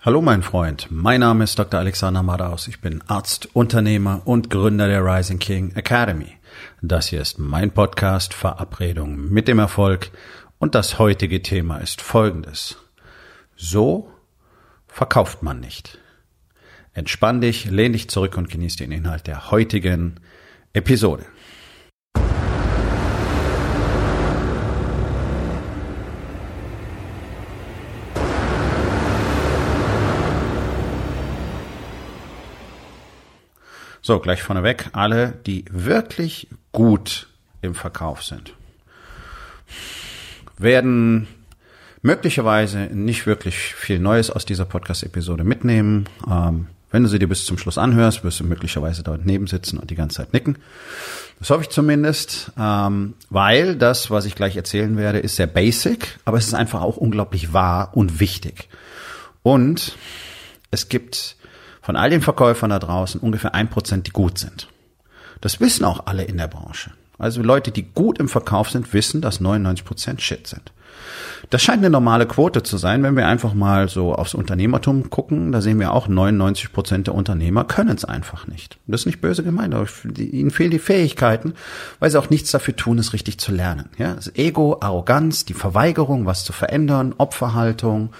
Hallo mein Freund, mein Name ist Dr. Alexander Madaus. Ich bin Arzt, Unternehmer und Gründer der Rising King Academy. Das hier ist mein Podcast Verabredung mit dem Erfolg und das heutige Thema ist folgendes. So verkauft man nicht. Entspann dich, lehn dich zurück und genieß den Inhalt der heutigen Episode. So, gleich vorneweg, alle, die wirklich gut im Verkauf sind, werden möglicherweise nicht wirklich viel Neues aus dieser Podcast-Episode mitnehmen. Ähm, wenn du sie dir bis zum Schluss anhörst, wirst du möglicherweise dort neben sitzen und die ganze Zeit nicken. Das hoffe ich zumindest, ähm, weil das, was ich gleich erzählen werde, ist sehr basic, aber es ist einfach auch unglaublich wahr und wichtig. Und es gibt von all den Verkäufern da draußen ungefähr ein Prozent, die gut sind. Das wissen auch alle in der Branche. Also Leute, die gut im Verkauf sind, wissen, dass 99 Prozent Shit sind. Das scheint eine normale Quote zu sein, wenn wir einfach mal so aufs Unternehmertum gucken. Da sehen wir auch 99 Prozent der Unternehmer können es einfach nicht. Das ist nicht böse gemeint, aber ihnen fehlen die Fähigkeiten, weil sie auch nichts dafür tun, es richtig zu lernen. Ja, das Ego, Arroganz, die Verweigerung, was zu verändern, Opferhaltung,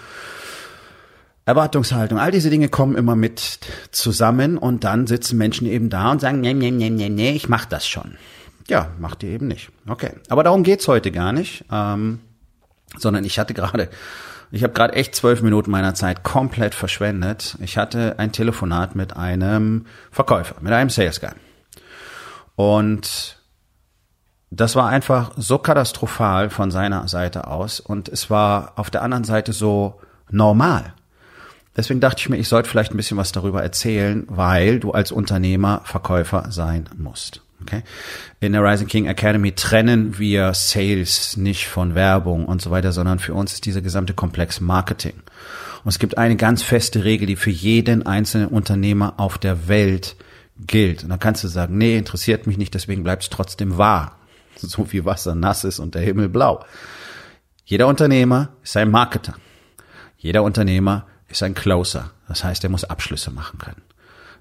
Erwartungshaltung, all diese Dinge kommen immer mit zusammen und dann sitzen Menschen eben da und sagen, nee, nee, nee, nee, nee, ich mach das schon. Ja, macht ihr eben nicht. Okay, aber darum geht's heute gar nicht, ähm, sondern ich hatte gerade, ich habe gerade echt zwölf Minuten meiner Zeit komplett verschwendet. Ich hatte ein Telefonat mit einem Verkäufer, mit einem Sales Guy. Und das war einfach so katastrophal von seiner Seite aus und es war auf der anderen Seite so normal. Deswegen dachte ich mir, ich sollte vielleicht ein bisschen was darüber erzählen, weil du als Unternehmer Verkäufer sein musst. Okay? In der Rising King Academy trennen wir Sales nicht von Werbung und so weiter, sondern für uns ist dieser gesamte Komplex Marketing. Und es gibt eine ganz feste Regel, die für jeden einzelnen Unternehmer auf der Welt gilt. Und dann kannst du sagen, nee, interessiert mich nicht, deswegen bleibt es trotzdem wahr. So wie Wasser nass ist und der Himmel blau. Jeder Unternehmer ist ein Marketer. Jeder Unternehmer ist ein Closer. Das heißt, er muss Abschlüsse machen können.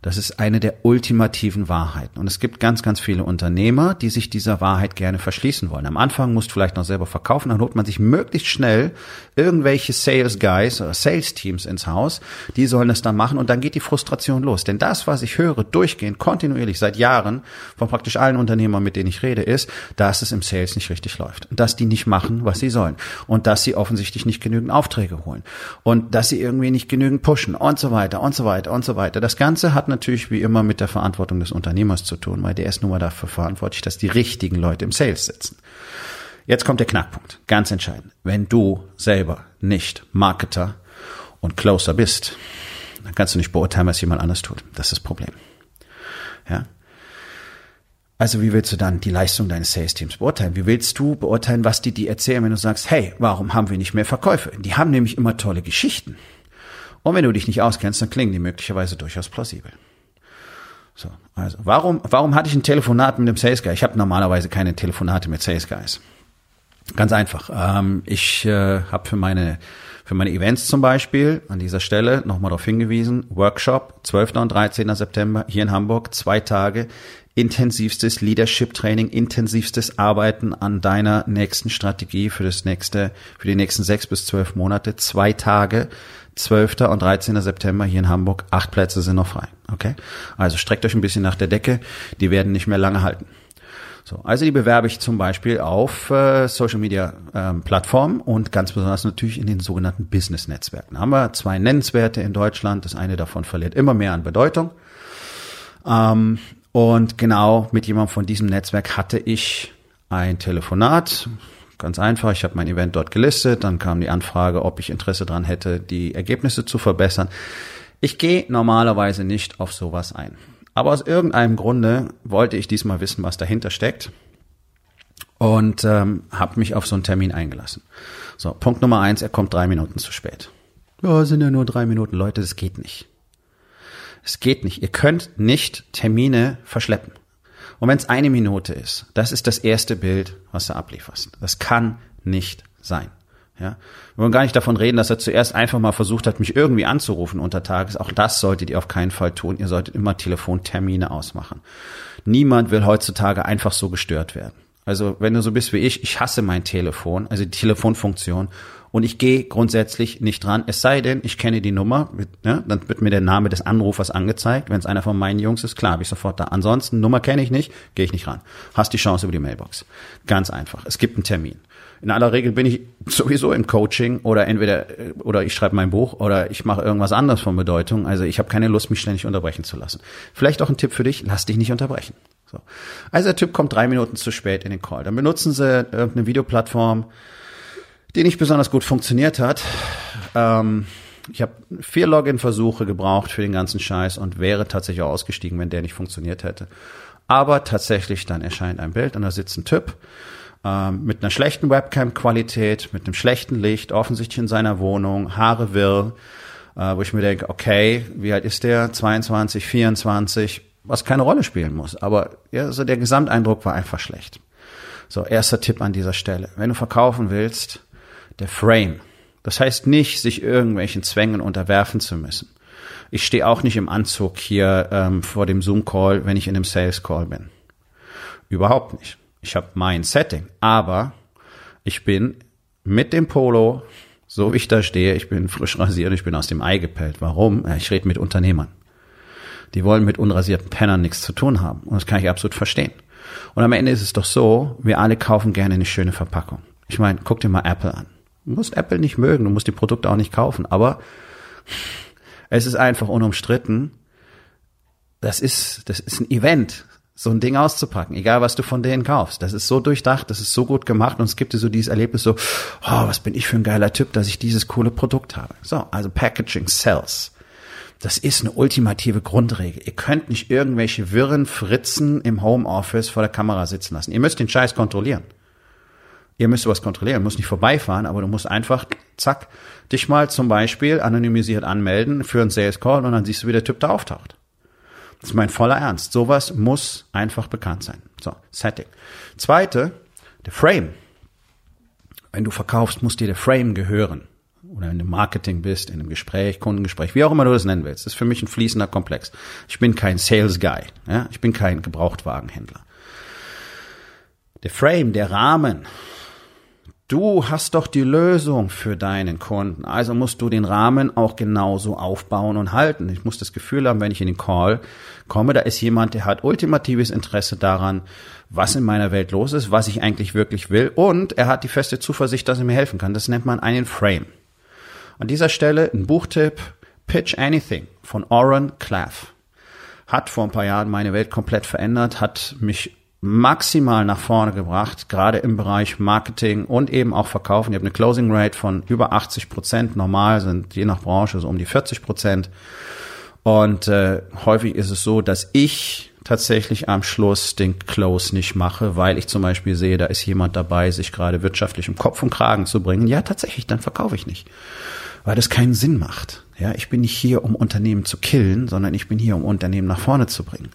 Das ist eine der ultimativen Wahrheiten. Und es gibt ganz, ganz viele Unternehmer, die sich dieser Wahrheit gerne verschließen wollen. Am Anfang musst du vielleicht noch selber verkaufen, dann holt man sich möglichst schnell irgendwelche Sales Guys oder Sales Teams ins Haus. Die sollen es dann machen und dann geht die Frustration los. Denn das, was ich höre, durchgehend, kontinuierlich, seit Jahren von praktisch allen Unternehmern, mit denen ich rede, ist, dass es im Sales nicht richtig läuft. Dass die nicht machen, was sie sollen. Und dass sie offensichtlich nicht genügend Aufträge holen. Und dass sie irgendwie nicht genügend pushen und so weiter und so weiter und so weiter. Das Ganze hat natürlich wie immer mit der Verantwortung des Unternehmers zu tun, weil der ist nun mal dafür verantwortlich, dass die richtigen Leute im Sales sitzen. Jetzt kommt der Knackpunkt, ganz entscheidend. Wenn du selber nicht Marketer und Closer bist, dann kannst du nicht beurteilen, was jemand anders tut. Das ist das Problem. Ja? Also wie willst du dann die Leistung deines Sales-Teams beurteilen? Wie willst du beurteilen, was die dir erzählen, wenn du sagst, hey, warum haben wir nicht mehr Verkäufe? Die haben nämlich immer tolle Geschichten. Und wenn du dich nicht auskennst, dann klingen die möglicherweise durchaus plausibel. So, also warum, warum hatte ich ein Telefonat mit dem Sales Guy? Ich habe normalerweise keine Telefonate mit Sales Guys. Ganz einfach. Ähm, ich äh, habe für meine für meine Events zum Beispiel an dieser Stelle nochmal darauf hingewiesen, Workshop 12. und 13. September hier in Hamburg, zwei Tage, intensivstes Leadership-Training, intensivstes Arbeiten an deiner nächsten Strategie für das nächste, für die nächsten sechs bis zwölf Monate, zwei Tage, 12. und 13. September hier in Hamburg. Acht Plätze sind noch frei. Okay? Also streckt euch ein bisschen nach der Decke. Die werden nicht mehr lange halten. So, also die bewerbe ich zum Beispiel auf äh, Social Media ähm, Plattformen und ganz besonders natürlich in den sogenannten Business Netzwerken. Da haben wir zwei Nennenswerte in Deutschland. Das eine davon verliert immer mehr an Bedeutung. Ähm, und genau mit jemandem von diesem Netzwerk hatte ich ein Telefonat Ganz einfach, ich habe mein Event dort gelistet, dann kam die Anfrage, ob ich Interesse daran hätte, die Ergebnisse zu verbessern. Ich gehe normalerweise nicht auf sowas ein. Aber aus irgendeinem Grunde wollte ich diesmal wissen, was dahinter steckt und ähm, habe mich auf so einen Termin eingelassen. So, Punkt Nummer eins, er kommt drei Minuten zu spät. Ja, sind ja nur drei Minuten, Leute, das geht nicht. Es geht nicht. Ihr könnt nicht Termine verschleppen. Und wenn es eine Minute ist, das ist das erste Bild, was du ablieferst. Das kann nicht sein. Ja, wir wollen gar nicht davon reden, dass er zuerst einfach mal versucht hat, mich irgendwie anzurufen unter Tages. Auch das solltet ihr auf keinen Fall tun. Ihr solltet immer Telefontermine ausmachen. Niemand will heutzutage einfach so gestört werden. Also wenn du so bist wie ich, ich hasse mein Telefon, also die Telefonfunktion. Und ich gehe grundsätzlich nicht dran, es sei denn, ich kenne die Nummer, ne, dann wird mir der Name des Anrufers angezeigt. Wenn es einer von meinen Jungs ist, klar, habe ich sofort da. Ansonsten, Nummer kenne ich nicht, gehe ich nicht ran. Hast die Chance über die Mailbox. Ganz einfach. Es gibt einen Termin. In aller Regel bin ich sowieso im Coaching oder entweder oder ich schreibe mein Buch oder ich mache irgendwas anderes von Bedeutung. Also ich habe keine Lust, mich ständig unterbrechen zu lassen. Vielleicht auch ein Tipp für dich: Lass dich nicht unterbrechen. So. Also der Typ kommt drei Minuten zu spät in den Call. Dann benutzen sie irgendeine Videoplattform, die nicht besonders gut funktioniert hat. Ähm, ich habe vier Login-Versuche gebraucht für den ganzen Scheiß und wäre tatsächlich auch ausgestiegen, wenn der nicht funktioniert hätte. Aber tatsächlich, dann erscheint ein Bild und da sitzt ein Typ ähm, mit einer schlechten Webcam-Qualität, mit einem schlechten Licht, offensichtlich in seiner Wohnung, Haare wirr, äh, wo ich mir denke, okay, wie alt ist der? 22, 24, was keine Rolle spielen muss. Aber ja, also der Gesamteindruck war einfach schlecht. So, erster Tipp an dieser Stelle. Wenn du verkaufen willst, der Frame. Das heißt nicht, sich irgendwelchen Zwängen unterwerfen zu müssen. Ich stehe auch nicht im Anzug hier ähm, vor dem Zoom-Call, wenn ich in einem Sales-Call bin. Überhaupt nicht. Ich habe mein Setting, aber ich bin mit dem Polo, so wie ich da stehe, ich bin frisch rasiert, ich bin aus dem Ei gepellt. Warum? Ich rede mit Unternehmern. Die wollen mit unrasierten Pennern nichts zu tun haben. Und das kann ich absolut verstehen. Und am Ende ist es doch so, wir alle kaufen gerne eine schöne Verpackung. Ich meine, guck dir mal Apple an. Du musst Apple nicht mögen, du musst die Produkte auch nicht kaufen, aber es ist einfach unumstritten. Das ist, das ist ein Event, so ein Ding auszupacken, egal was du von denen kaufst. Das ist so durchdacht, das ist so gut gemacht und es gibt dir so dieses Erlebnis so, oh, was bin ich für ein geiler Typ, dass ich dieses coole Produkt habe. So, also Packaging sells. Das ist eine ultimative Grundregel. Ihr könnt nicht irgendwelche wirren Fritzen im Homeoffice vor der Kamera sitzen lassen. Ihr müsst den Scheiß kontrollieren. Ihr müsst was kontrollieren, musst nicht vorbeifahren, aber du musst einfach, zack, dich mal zum Beispiel anonymisiert anmelden für einen Sales Call und dann siehst du, wie der Typ da auftaucht. Das ist mein voller Ernst. Sowas muss einfach bekannt sein. So, Setting. Zweite, der Frame. Wenn du verkaufst, muss dir der Frame gehören oder in dem Marketing bist, in einem Gespräch, Kundengespräch, wie auch immer du das nennen willst. Das ist für mich ein fließender Komplex. Ich bin kein Sales Guy. Ja? Ich bin kein Gebrauchtwagenhändler. Der Frame, der Rahmen, Du hast doch die Lösung für deinen Kunden. Also musst du den Rahmen auch genauso aufbauen und halten. Ich muss das Gefühl haben, wenn ich in den Call komme, da ist jemand, der hat ultimatives Interesse daran, was in meiner Welt los ist, was ich eigentlich wirklich will. Und er hat die feste Zuversicht, dass er mir helfen kann. Das nennt man einen Frame. An dieser Stelle ein Buchtipp, Pitch Anything von Oren Claff. Hat vor ein paar Jahren meine Welt komplett verändert, hat mich maximal nach vorne gebracht, gerade im Bereich Marketing und eben auch Verkaufen. Ich habe eine Closing Rate von über 80 Prozent. Normal sind je nach Branche so um die 40 Prozent. Und äh, häufig ist es so, dass ich tatsächlich am Schluss den Close nicht mache, weil ich zum Beispiel sehe, da ist jemand dabei, sich gerade wirtschaftlich im Kopf und Kragen zu bringen. Ja, tatsächlich, dann verkaufe ich nicht weil das keinen Sinn macht. Ja, ich bin nicht hier, um Unternehmen zu killen, sondern ich bin hier, um Unternehmen nach vorne zu bringen.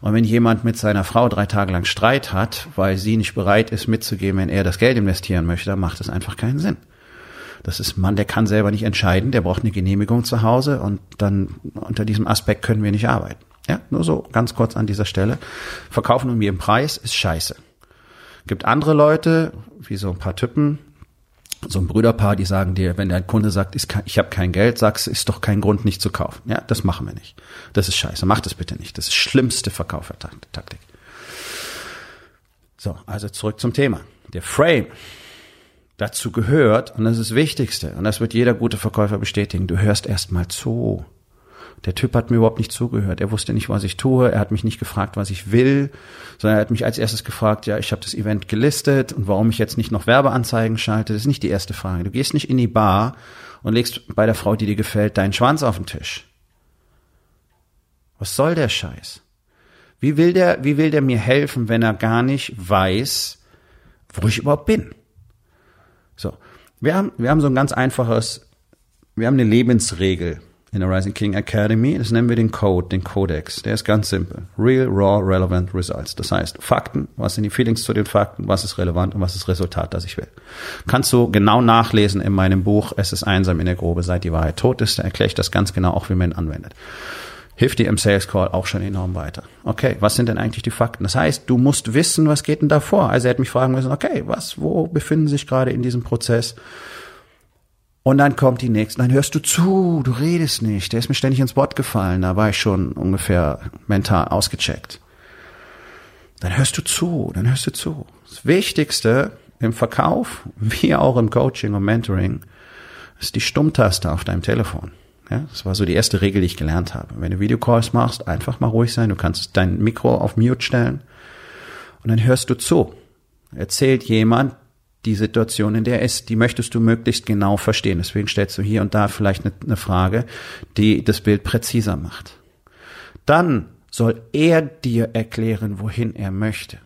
Und wenn jemand mit seiner Frau drei Tage lang Streit hat, weil sie nicht bereit ist mitzugeben, wenn er das Geld investieren möchte, dann macht das einfach keinen Sinn. Das ist ein Mann, der kann selber nicht entscheiden, der braucht eine Genehmigung zu Hause und dann unter diesem Aspekt können wir nicht arbeiten. Ja, nur so ganz kurz an dieser Stelle. Verkaufen um jeden Preis ist scheiße. Gibt andere Leute, wie so ein paar Typen, so ein Brüderpaar, die sagen dir, wenn der Kunde sagt, ich habe kein Geld, sagst, ist doch kein Grund, nicht zu kaufen. Ja, das machen wir nicht. Das ist scheiße. Mach das bitte nicht. Das ist schlimmste Verkaufertaktik. So, also zurück zum Thema. Der Frame dazu gehört, und das ist das Wichtigste, und das wird jeder gute Verkäufer bestätigen, du hörst erstmal zu. Der Typ hat mir überhaupt nicht zugehört. Er wusste nicht, was ich tue. Er hat mich nicht gefragt, was ich will, sondern er hat mich als erstes gefragt, ja, ich habe das Event gelistet und warum ich jetzt nicht noch Werbeanzeigen schalte. Das ist nicht die erste Frage. Du gehst nicht in die Bar und legst bei der Frau, die dir gefällt, deinen Schwanz auf den Tisch. Was soll der Scheiß? Wie will der, wie will der mir helfen, wenn er gar nicht weiß, wo ich überhaupt bin? So. Wir haben, wir haben so ein ganz einfaches, wir haben eine Lebensregel in der Rising King Academy. Das nennen wir den Code, den Codex. Der ist ganz simpel. Real, raw, relevant results. Das heißt, Fakten, was sind die Feelings zu den Fakten, was ist relevant und was ist das Resultat, das ich will. Kannst du genau nachlesen in meinem Buch, Es ist einsam in der Grobe, seit die Wahrheit tot ist. Da erkläre ich das ganz genau, auch wie man ihn anwendet. Hilft dir im Sales Call auch schon enorm weiter. Okay, was sind denn eigentlich die Fakten? Das heißt, du musst wissen, was geht denn da vor? Also er hat mich fragen müssen, okay, was, wo befinden sich gerade in diesem Prozess? Und dann kommt die nächste, dann hörst du zu, du redest nicht. Der ist mir ständig ins Wort gefallen, da war ich schon ungefähr mental ausgecheckt. Dann hörst du zu, dann hörst du zu. Das Wichtigste im Verkauf, wie auch im Coaching und Mentoring, ist die Stummtaste auf deinem Telefon. Ja, das war so die erste Regel, die ich gelernt habe. Wenn du Videocalls machst, einfach mal ruhig sein. Du kannst dein Mikro auf Mute stellen und dann hörst du zu. Erzählt jemand, die Situation, in der er ist, die möchtest du möglichst genau verstehen. Deswegen stellst du hier und da vielleicht eine, eine Frage, die das Bild präziser macht. Dann soll er dir erklären, wohin er möchte.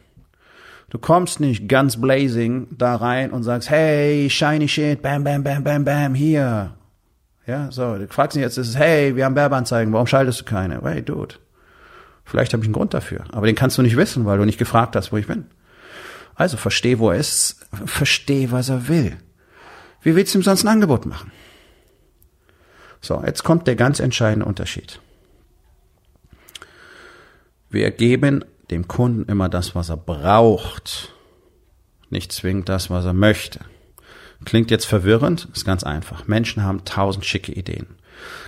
Du kommst nicht ganz blazing da rein und sagst, hey, shiny shit, bam, bam, bam, bam, bam, hier. Ja, so, du fragst dich jetzt, ist, hey, wir haben Werbeanzeigen, warum schaltest du keine? Hey, dude. Vielleicht habe ich einen Grund dafür, aber den kannst du nicht wissen, weil du nicht gefragt hast, wo ich bin. Also versteh, wo er ist, versteh, was er will. Wie willst du ihm sonst ein Angebot machen? So, jetzt kommt der ganz entscheidende Unterschied. Wir geben dem Kunden immer das, was er braucht, nicht zwingend das, was er möchte. Klingt jetzt verwirrend, ist ganz einfach. Menschen haben tausend schicke Ideen.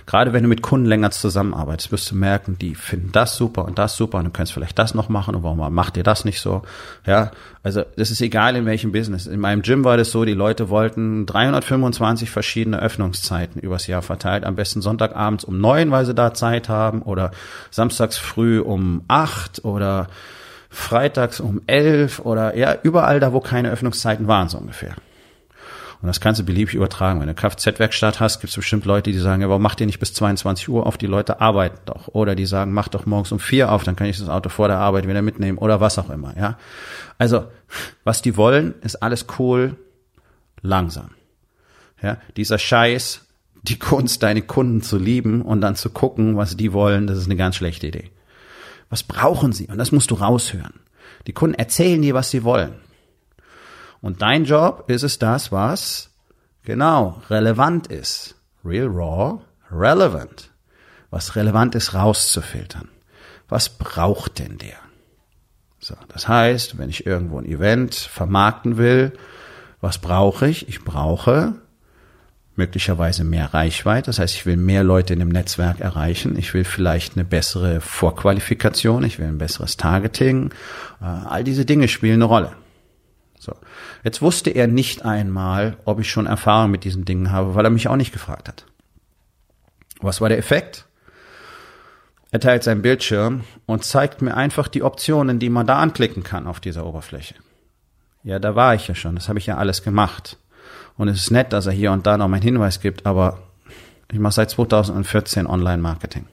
Gerade wenn du mit Kunden länger zusammenarbeitest, wirst du merken, die finden das super und das super und du kannst vielleicht das noch machen und warum macht ihr das nicht so? Ja, also das ist egal in welchem Business. In meinem Gym war das so, die Leute wollten 325 verschiedene Öffnungszeiten übers Jahr verteilt, am besten Sonntagabends um neun, weil sie da Zeit haben oder samstags früh um acht oder freitags um elf oder ja, überall da, wo keine Öffnungszeiten waren, so ungefähr. Und das kannst du beliebig übertragen. Wenn du eine Kfz-Werkstatt hast, gibt es bestimmt Leute, die sagen, ja, warum macht ihr nicht bis 22 Uhr auf? Die Leute arbeiten doch. Oder die sagen, mach doch morgens um vier auf, dann kann ich das Auto vor der Arbeit wieder mitnehmen oder was auch immer, ja. Also, was die wollen, ist alles cool, langsam. Ja, dieser Scheiß, die Kunst, deine Kunden zu lieben und dann zu gucken, was die wollen, das ist eine ganz schlechte Idee. Was brauchen sie? Und das musst du raushören. Die Kunden erzählen dir, was sie wollen. Und dein Job ist es das, was genau relevant ist. Real raw, relevant. Was relevant ist, rauszufiltern. Was braucht denn der? So, das heißt, wenn ich irgendwo ein Event vermarkten will, was brauche ich? Ich brauche möglicherweise mehr Reichweite. Das heißt, ich will mehr Leute in dem Netzwerk erreichen. Ich will vielleicht eine bessere Vorqualifikation. Ich will ein besseres Targeting. Äh, all diese Dinge spielen eine Rolle. So. Jetzt wusste er nicht einmal, ob ich schon Erfahrung mit diesen Dingen habe, weil er mich auch nicht gefragt hat. Was war der Effekt? Er teilt seinen Bildschirm und zeigt mir einfach die Optionen, die man da anklicken kann auf dieser Oberfläche. Ja, da war ich ja schon, das habe ich ja alles gemacht. Und es ist nett, dass er hier und da noch meinen Hinweis gibt, aber ich mache seit 2014 Online-Marketing.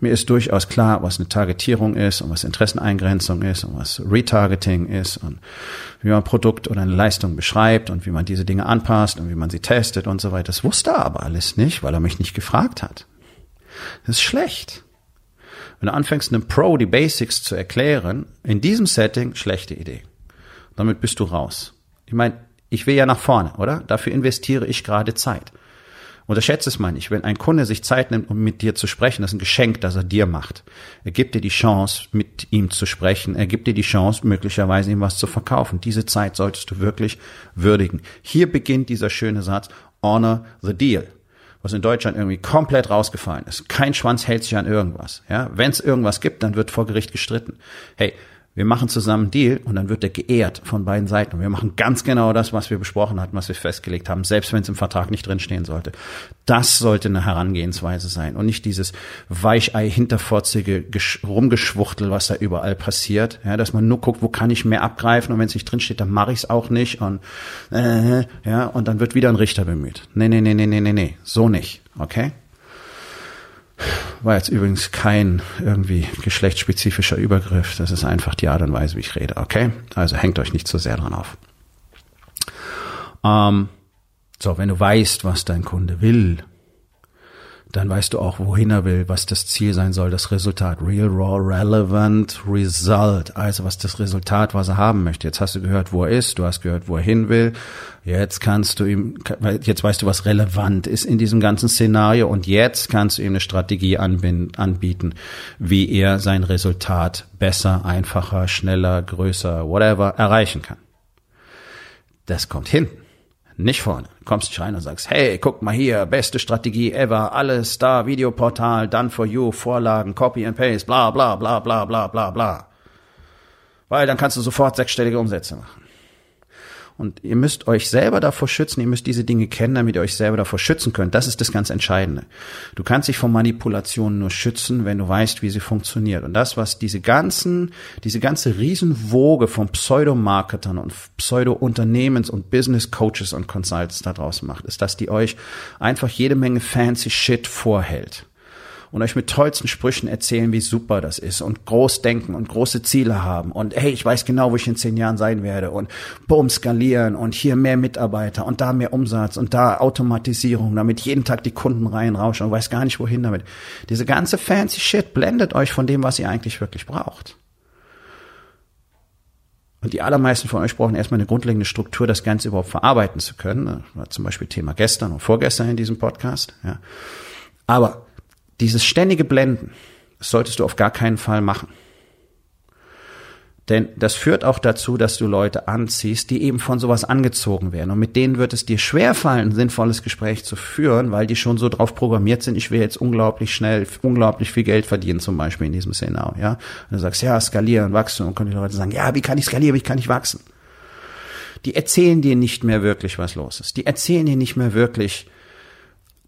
Mir ist durchaus klar, was eine Targetierung ist und was Interesseneingrenzung ist und was Retargeting ist und wie man ein Produkt oder eine Leistung beschreibt und wie man diese Dinge anpasst und wie man sie testet und so weiter. Das wusste er aber alles nicht, weil er mich nicht gefragt hat. Das ist schlecht. Wenn du anfängst, einem Pro die Basics zu erklären, in diesem Setting, schlechte Idee. Damit bist du raus. Ich meine, ich will ja nach vorne, oder? Dafür investiere ich gerade Zeit. Unterschätze es mal nicht. Wenn ein Kunde sich Zeit nimmt, um mit dir zu sprechen, das ist ein Geschenk, das er dir macht. Er gibt dir die Chance, mit ihm zu sprechen. Er gibt dir die Chance, möglicherweise ihm was zu verkaufen. Diese Zeit solltest du wirklich würdigen. Hier beginnt dieser schöne Satz, honor the deal. Was in Deutschland irgendwie komplett rausgefallen ist. Kein Schwanz hält sich an irgendwas. Ja, wenn es irgendwas gibt, dann wird vor Gericht gestritten. Hey, wir machen zusammen einen Deal und dann wird der geehrt von beiden Seiten. Und wir machen ganz genau das, was wir besprochen hatten, was wir festgelegt haben, selbst wenn es im Vertrag nicht drinstehen sollte. Das sollte eine Herangehensweise sein und nicht dieses Weichei hinterfotzige Rumgeschwuchtel, was da überall passiert. Ja, dass man nur guckt, wo kann ich mehr abgreifen und wenn es nicht drinsteht, dann mache ich es auch nicht und äh, ja und dann wird wieder ein Richter bemüht. Nee, nee, nee, nee, nee, nee, nee, so nicht. Okay? War jetzt übrigens kein irgendwie geschlechtsspezifischer Übergriff. Das ist einfach die Art und Weise, wie ich rede. Okay? Also hängt euch nicht so sehr dran auf. Ähm, so, wenn du weißt, was dein Kunde will, dann weißt du auch, wohin er will, was das Ziel sein soll, das Resultat. Real, raw, relevant result. Also was das Resultat, was er haben möchte. Jetzt hast du gehört, wo er ist, du hast gehört, wo er hin will. Jetzt kannst du ihm, jetzt weißt du, was relevant ist in diesem ganzen Szenario und jetzt kannst du ihm eine Strategie anbieten, wie er sein Resultat besser, einfacher, schneller, größer, whatever erreichen kann. Das kommt hinten. Nicht vorne. Du kommst nicht rein und sagst, hey, guck mal hier, beste Strategie ever, alles da, Videoportal, done for you, Vorlagen, Copy and Paste, bla bla bla bla bla bla bla. Weil dann kannst du sofort sechsstellige Umsätze machen. Und ihr müsst euch selber davor schützen, ihr müsst diese Dinge kennen, damit ihr euch selber davor schützen könnt. Das ist das ganz Entscheidende. Du kannst dich vor Manipulationen nur schützen, wenn du weißt, wie sie funktioniert. Und das, was diese ganzen, diese ganze Riesenwoge von Pseudomarketern und Pseudo-Unternehmens- und Business-Coaches und Consultants da draußen macht, ist, dass die euch einfach jede Menge fancy Shit vorhält und euch mit tollsten Sprüchen erzählen, wie super das ist und groß denken und große Ziele haben und hey, ich weiß genau, wo ich in zehn Jahren sein werde und boom, skalieren und hier mehr Mitarbeiter und da mehr Umsatz und da Automatisierung, damit jeden Tag die Kunden reinrauschen und weiß gar nicht, wohin damit. Diese ganze fancy Shit blendet euch von dem, was ihr eigentlich wirklich braucht. Und die allermeisten von euch brauchen erstmal eine grundlegende Struktur, das Ganze überhaupt verarbeiten zu können. Das war zum Beispiel Thema gestern und vorgestern in diesem Podcast. Ja. Aber dieses ständige Blenden, solltest du auf gar keinen Fall machen. Denn das führt auch dazu, dass du Leute anziehst, die eben von sowas angezogen werden. Und mit denen wird es dir schwerfallen, ein sinnvolles Gespräch zu führen, weil die schon so drauf programmiert sind, ich will jetzt unglaublich schnell, unglaublich viel Geld verdienen, zum Beispiel in diesem Szenario. Ja? Und du sagst, ja, skalieren, wachsen. Und können die Leute sagen, ja, wie kann ich skalieren, wie kann ich wachsen? Die erzählen dir nicht mehr wirklich, was los ist. Die erzählen dir nicht mehr wirklich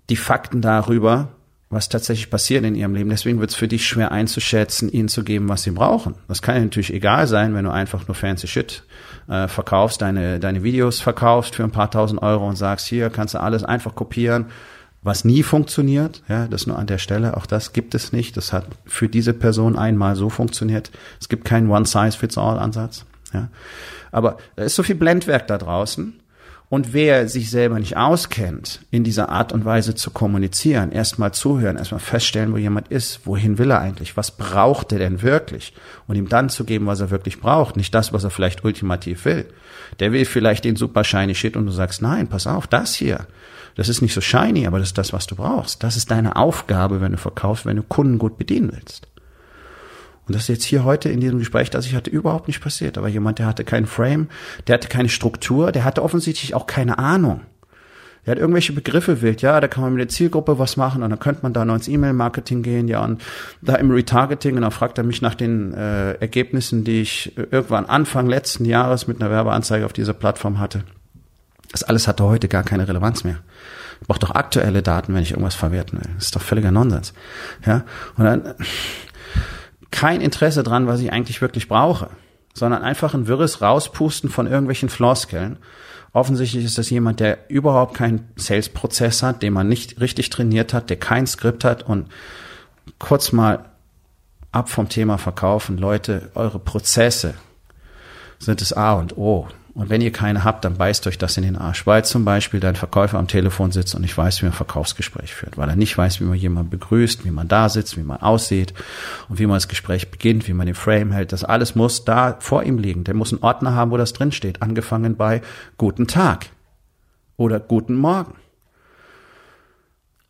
die Fakten darüber, was tatsächlich passiert in ihrem Leben. Deswegen wird es für dich schwer einzuschätzen, ihnen zu geben, was sie brauchen. Das kann natürlich egal sein, wenn du einfach nur fancy Shit äh, verkaufst, deine, deine Videos verkaufst für ein paar tausend Euro und sagst, hier kannst du alles einfach kopieren, was nie funktioniert. Ja, das nur an der Stelle. Auch das gibt es nicht. Das hat für diese Person einmal so funktioniert. Es gibt keinen One-Size-Fits-All-Ansatz. Ja. Aber da ist so viel Blendwerk da draußen und wer sich selber nicht auskennt, in dieser Art und Weise zu kommunizieren, erstmal zuhören, erstmal feststellen, wo jemand ist, wohin will er eigentlich, was braucht er denn wirklich und ihm dann zu geben, was er wirklich braucht, nicht das, was er vielleicht ultimativ will. Der will vielleicht den super shiny Shit und du sagst, nein, pass auf, das hier, das ist nicht so shiny, aber das ist das, was du brauchst. Das ist deine Aufgabe, wenn du verkaufst, wenn du Kunden gut bedienen willst. Und das ist jetzt hier heute in diesem Gespräch, das ich hatte, überhaupt nicht passiert. Aber jemand, der hatte keinen Frame, der hatte keine Struktur, der hatte offensichtlich auch keine Ahnung. Der hat irgendwelche Begriffe wild, ja, da kann man mit der Zielgruppe was machen und dann könnte man da noch ins E-Mail-Marketing gehen, ja, und da im Retargeting und dann fragt er mich nach den äh, Ergebnissen, die ich irgendwann Anfang letzten Jahres mit einer Werbeanzeige auf dieser Plattform hatte. Das alles hatte heute gar keine Relevanz mehr. Ich brauche doch aktuelle Daten, wenn ich irgendwas verwerten will. Das ist doch völliger Nonsens. Ja, und dann kein Interesse dran, was ich eigentlich wirklich brauche, sondern einfach ein wirres Rauspusten von irgendwelchen Floskeln. Offensichtlich ist das jemand, der überhaupt keinen Sales-Prozess hat, den man nicht richtig trainiert hat, der kein Skript hat und kurz mal ab vom Thema verkaufen. Leute, eure Prozesse sind das A und O. Und wenn ihr keine habt, dann beißt euch das in den Arsch. Weil zum Beispiel dein Verkäufer am Telefon sitzt und nicht weiß, wie man ein Verkaufsgespräch führt, weil er nicht weiß, wie man jemanden begrüßt, wie man da sitzt, wie man aussieht und wie man das Gespräch beginnt, wie man den Frame hält. Das alles muss da vor ihm liegen. Der muss einen Ordner haben, wo das drinsteht. Angefangen bei Guten Tag oder Guten Morgen.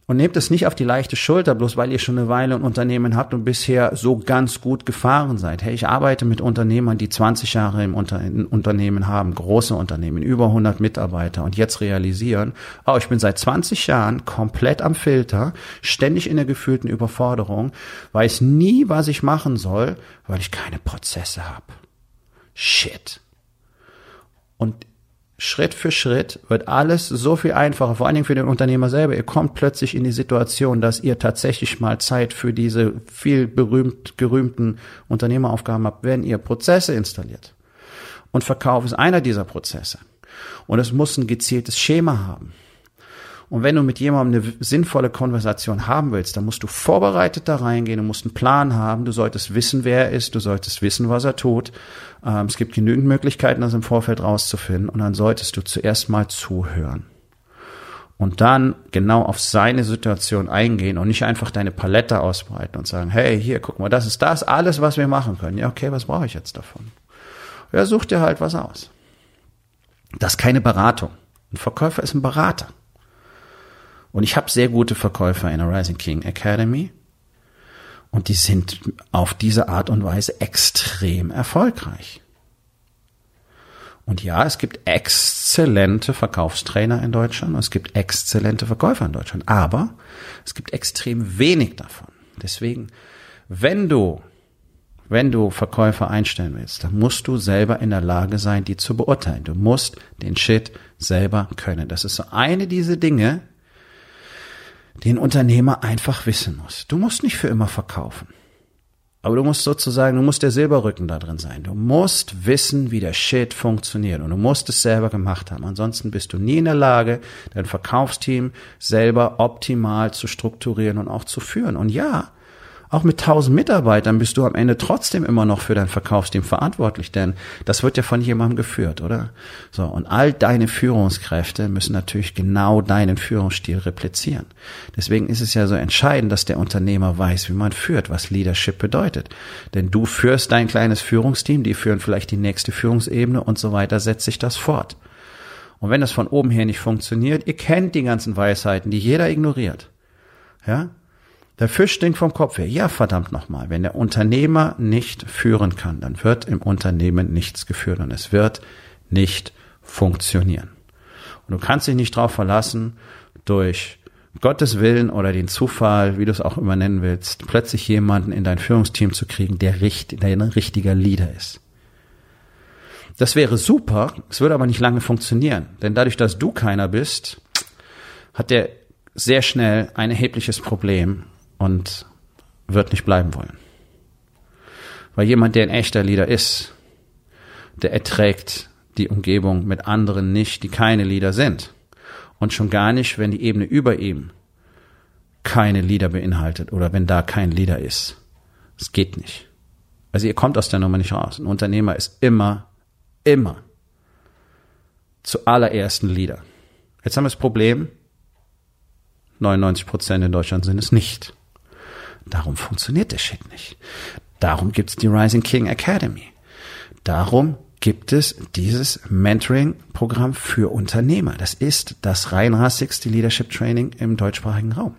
Und nehmt es nicht auf die leichte Schulter, bloß weil ihr schon eine Weile ein Unternehmen habt und bisher so ganz gut gefahren seid. Hey, ich arbeite mit Unternehmern, die 20 Jahre im Unter Unternehmen haben, große Unternehmen, über 100 Mitarbeiter und jetzt realisieren, oh, ich bin seit 20 Jahren komplett am Filter, ständig in der gefühlten Überforderung, weiß nie, was ich machen soll, weil ich keine Prozesse habe. Shit. Und Schritt für Schritt wird alles so viel einfacher, vor allen Dingen für den Unternehmer selber. Ihr kommt plötzlich in die Situation, dass ihr tatsächlich mal Zeit für diese viel berühmt gerühmten Unternehmeraufgaben habt, wenn ihr Prozesse installiert. Und Verkauf ist einer dieser Prozesse. Und es muss ein gezieltes Schema haben. Und wenn du mit jemandem eine sinnvolle Konversation haben willst, dann musst du vorbereitet da reingehen, du musst einen Plan haben, du solltest wissen, wer er ist, du solltest wissen, was er tut. Ähm, es gibt genügend Möglichkeiten, das im Vorfeld rauszufinden und dann solltest du zuerst mal zuhören. und dann genau auf seine Situation eingehen und nicht einfach deine Palette ausbreiten und sagen, hey, hier, guck mal, das ist das alles, was wir machen können. Ja, okay, was brauche ich jetzt davon? Ja, such dir halt was aus. Das ist keine Beratung. Ein Verkäufer ist ein Berater. Und ich habe sehr gute Verkäufer in der Rising King Academy. Und die sind auf diese Art und Weise extrem erfolgreich. Und ja, es gibt exzellente Verkaufstrainer in Deutschland und es gibt exzellente Verkäufer in Deutschland, aber es gibt extrem wenig davon. Deswegen, wenn du, wenn du Verkäufer einstellen willst, dann musst du selber in der Lage sein, die zu beurteilen. Du musst den Shit selber können. Das ist so eine dieser Dinge, die ein Unternehmer einfach wissen muss. Du musst nicht für immer verkaufen. Aber du musst sozusagen, du musst der Silberrücken da drin sein. Du musst wissen, wie der Shit funktioniert. Und du musst es selber gemacht haben. Ansonsten bist du nie in der Lage, dein Verkaufsteam selber optimal zu strukturieren und auch zu führen. Und ja, auch mit 1000 Mitarbeitern bist du am Ende trotzdem immer noch für dein Verkaufsteam verantwortlich, denn das wird ja von jemandem geführt, oder? So. Und all deine Führungskräfte müssen natürlich genau deinen Führungsstil replizieren. Deswegen ist es ja so entscheidend, dass der Unternehmer weiß, wie man führt, was Leadership bedeutet. Denn du führst dein kleines Führungsteam, die führen vielleicht die nächste Führungsebene und so weiter, setzt sich das fort. Und wenn das von oben her nicht funktioniert, ihr kennt die ganzen Weisheiten, die jeder ignoriert. Ja? Der Fisch stinkt vom Kopf her. Ja, verdammt nochmal. Wenn der Unternehmer nicht führen kann, dann wird im Unternehmen nichts geführt und es wird nicht funktionieren. Und du kannst dich nicht darauf verlassen, durch Gottes Willen oder den Zufall, wie du es auch immer nennen willst, plötzlich jemanden in dein Führungsteam zu kriegen, der, richtig, der ein richtiger Leader ist. Das wäre super, es würde aber nicht lange funktionieren. Denn dadurch, dass du keiner bist, hat der sehr schnell ein erhebliches Problem und wird nicht bleiben wollen. Weil jemand, der ein echter Leader ist, der erträgt die Umgebung mit anderen nicht, die keine Leader sind. Und schon gar nicht, wenn die Ebene über ihm keine Leader beinhaltet oder wenn da kein Leader ist. Es geht nicht. Also ihr kommt aus der Nummer nicht raus. Ein Unternehmer ist immer, immer zuallererst ein Leader. Jetzt haben wir das Problem, 99 Prozent in Deutschland sind es nicht. Darum funktioniert der Shit nicht. Darum gibt's die Rising King Academy. Darum gibt es dieses Mentoring-Programm für Unternehmer. Das ist das reinrassigste Leadership Training im deutschsprachigen Raum.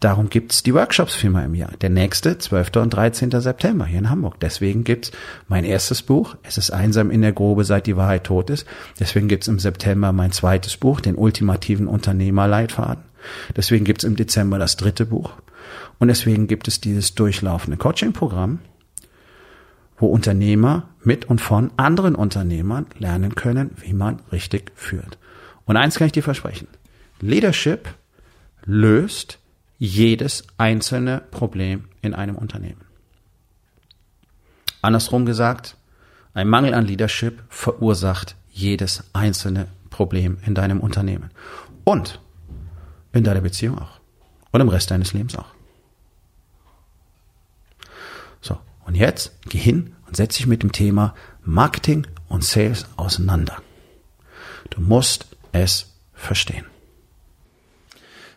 Darum gibt's die Workshops viermal im Jahr. Der nächste, 12. und 13. September hier in Hamburg. Deswegen gibt's mein erstes Buch, Es ist einsam in der Grube, seit die Wahrheit tot ist. Deswegen gibt's im September mein zweites Buch, den ultimativen Unternehmerleitfaden. Deswegen gibt's im Dezember das dritte Buch. Und deswegen gibt es dieses durchlaufende Coaching-Programm, wo Unternehmer mit und von anderen Unternehmern lernen können, wie man richtig führt. Und eins kann ich dir versprechen. Leadership löst jedes einzelne Problem in einem Unternehmen. Andersrum gesagt, ein Mangel an Leadership verursacht jedes einzelne Problem in deinem Unternehmen. Und in deiner Beziehung auch. Und im Rest deines Lebens auch. So, und jetzt geh hin und setz dich mit dem Thema Marketing und Sales auseinander. Du musst es verstehen.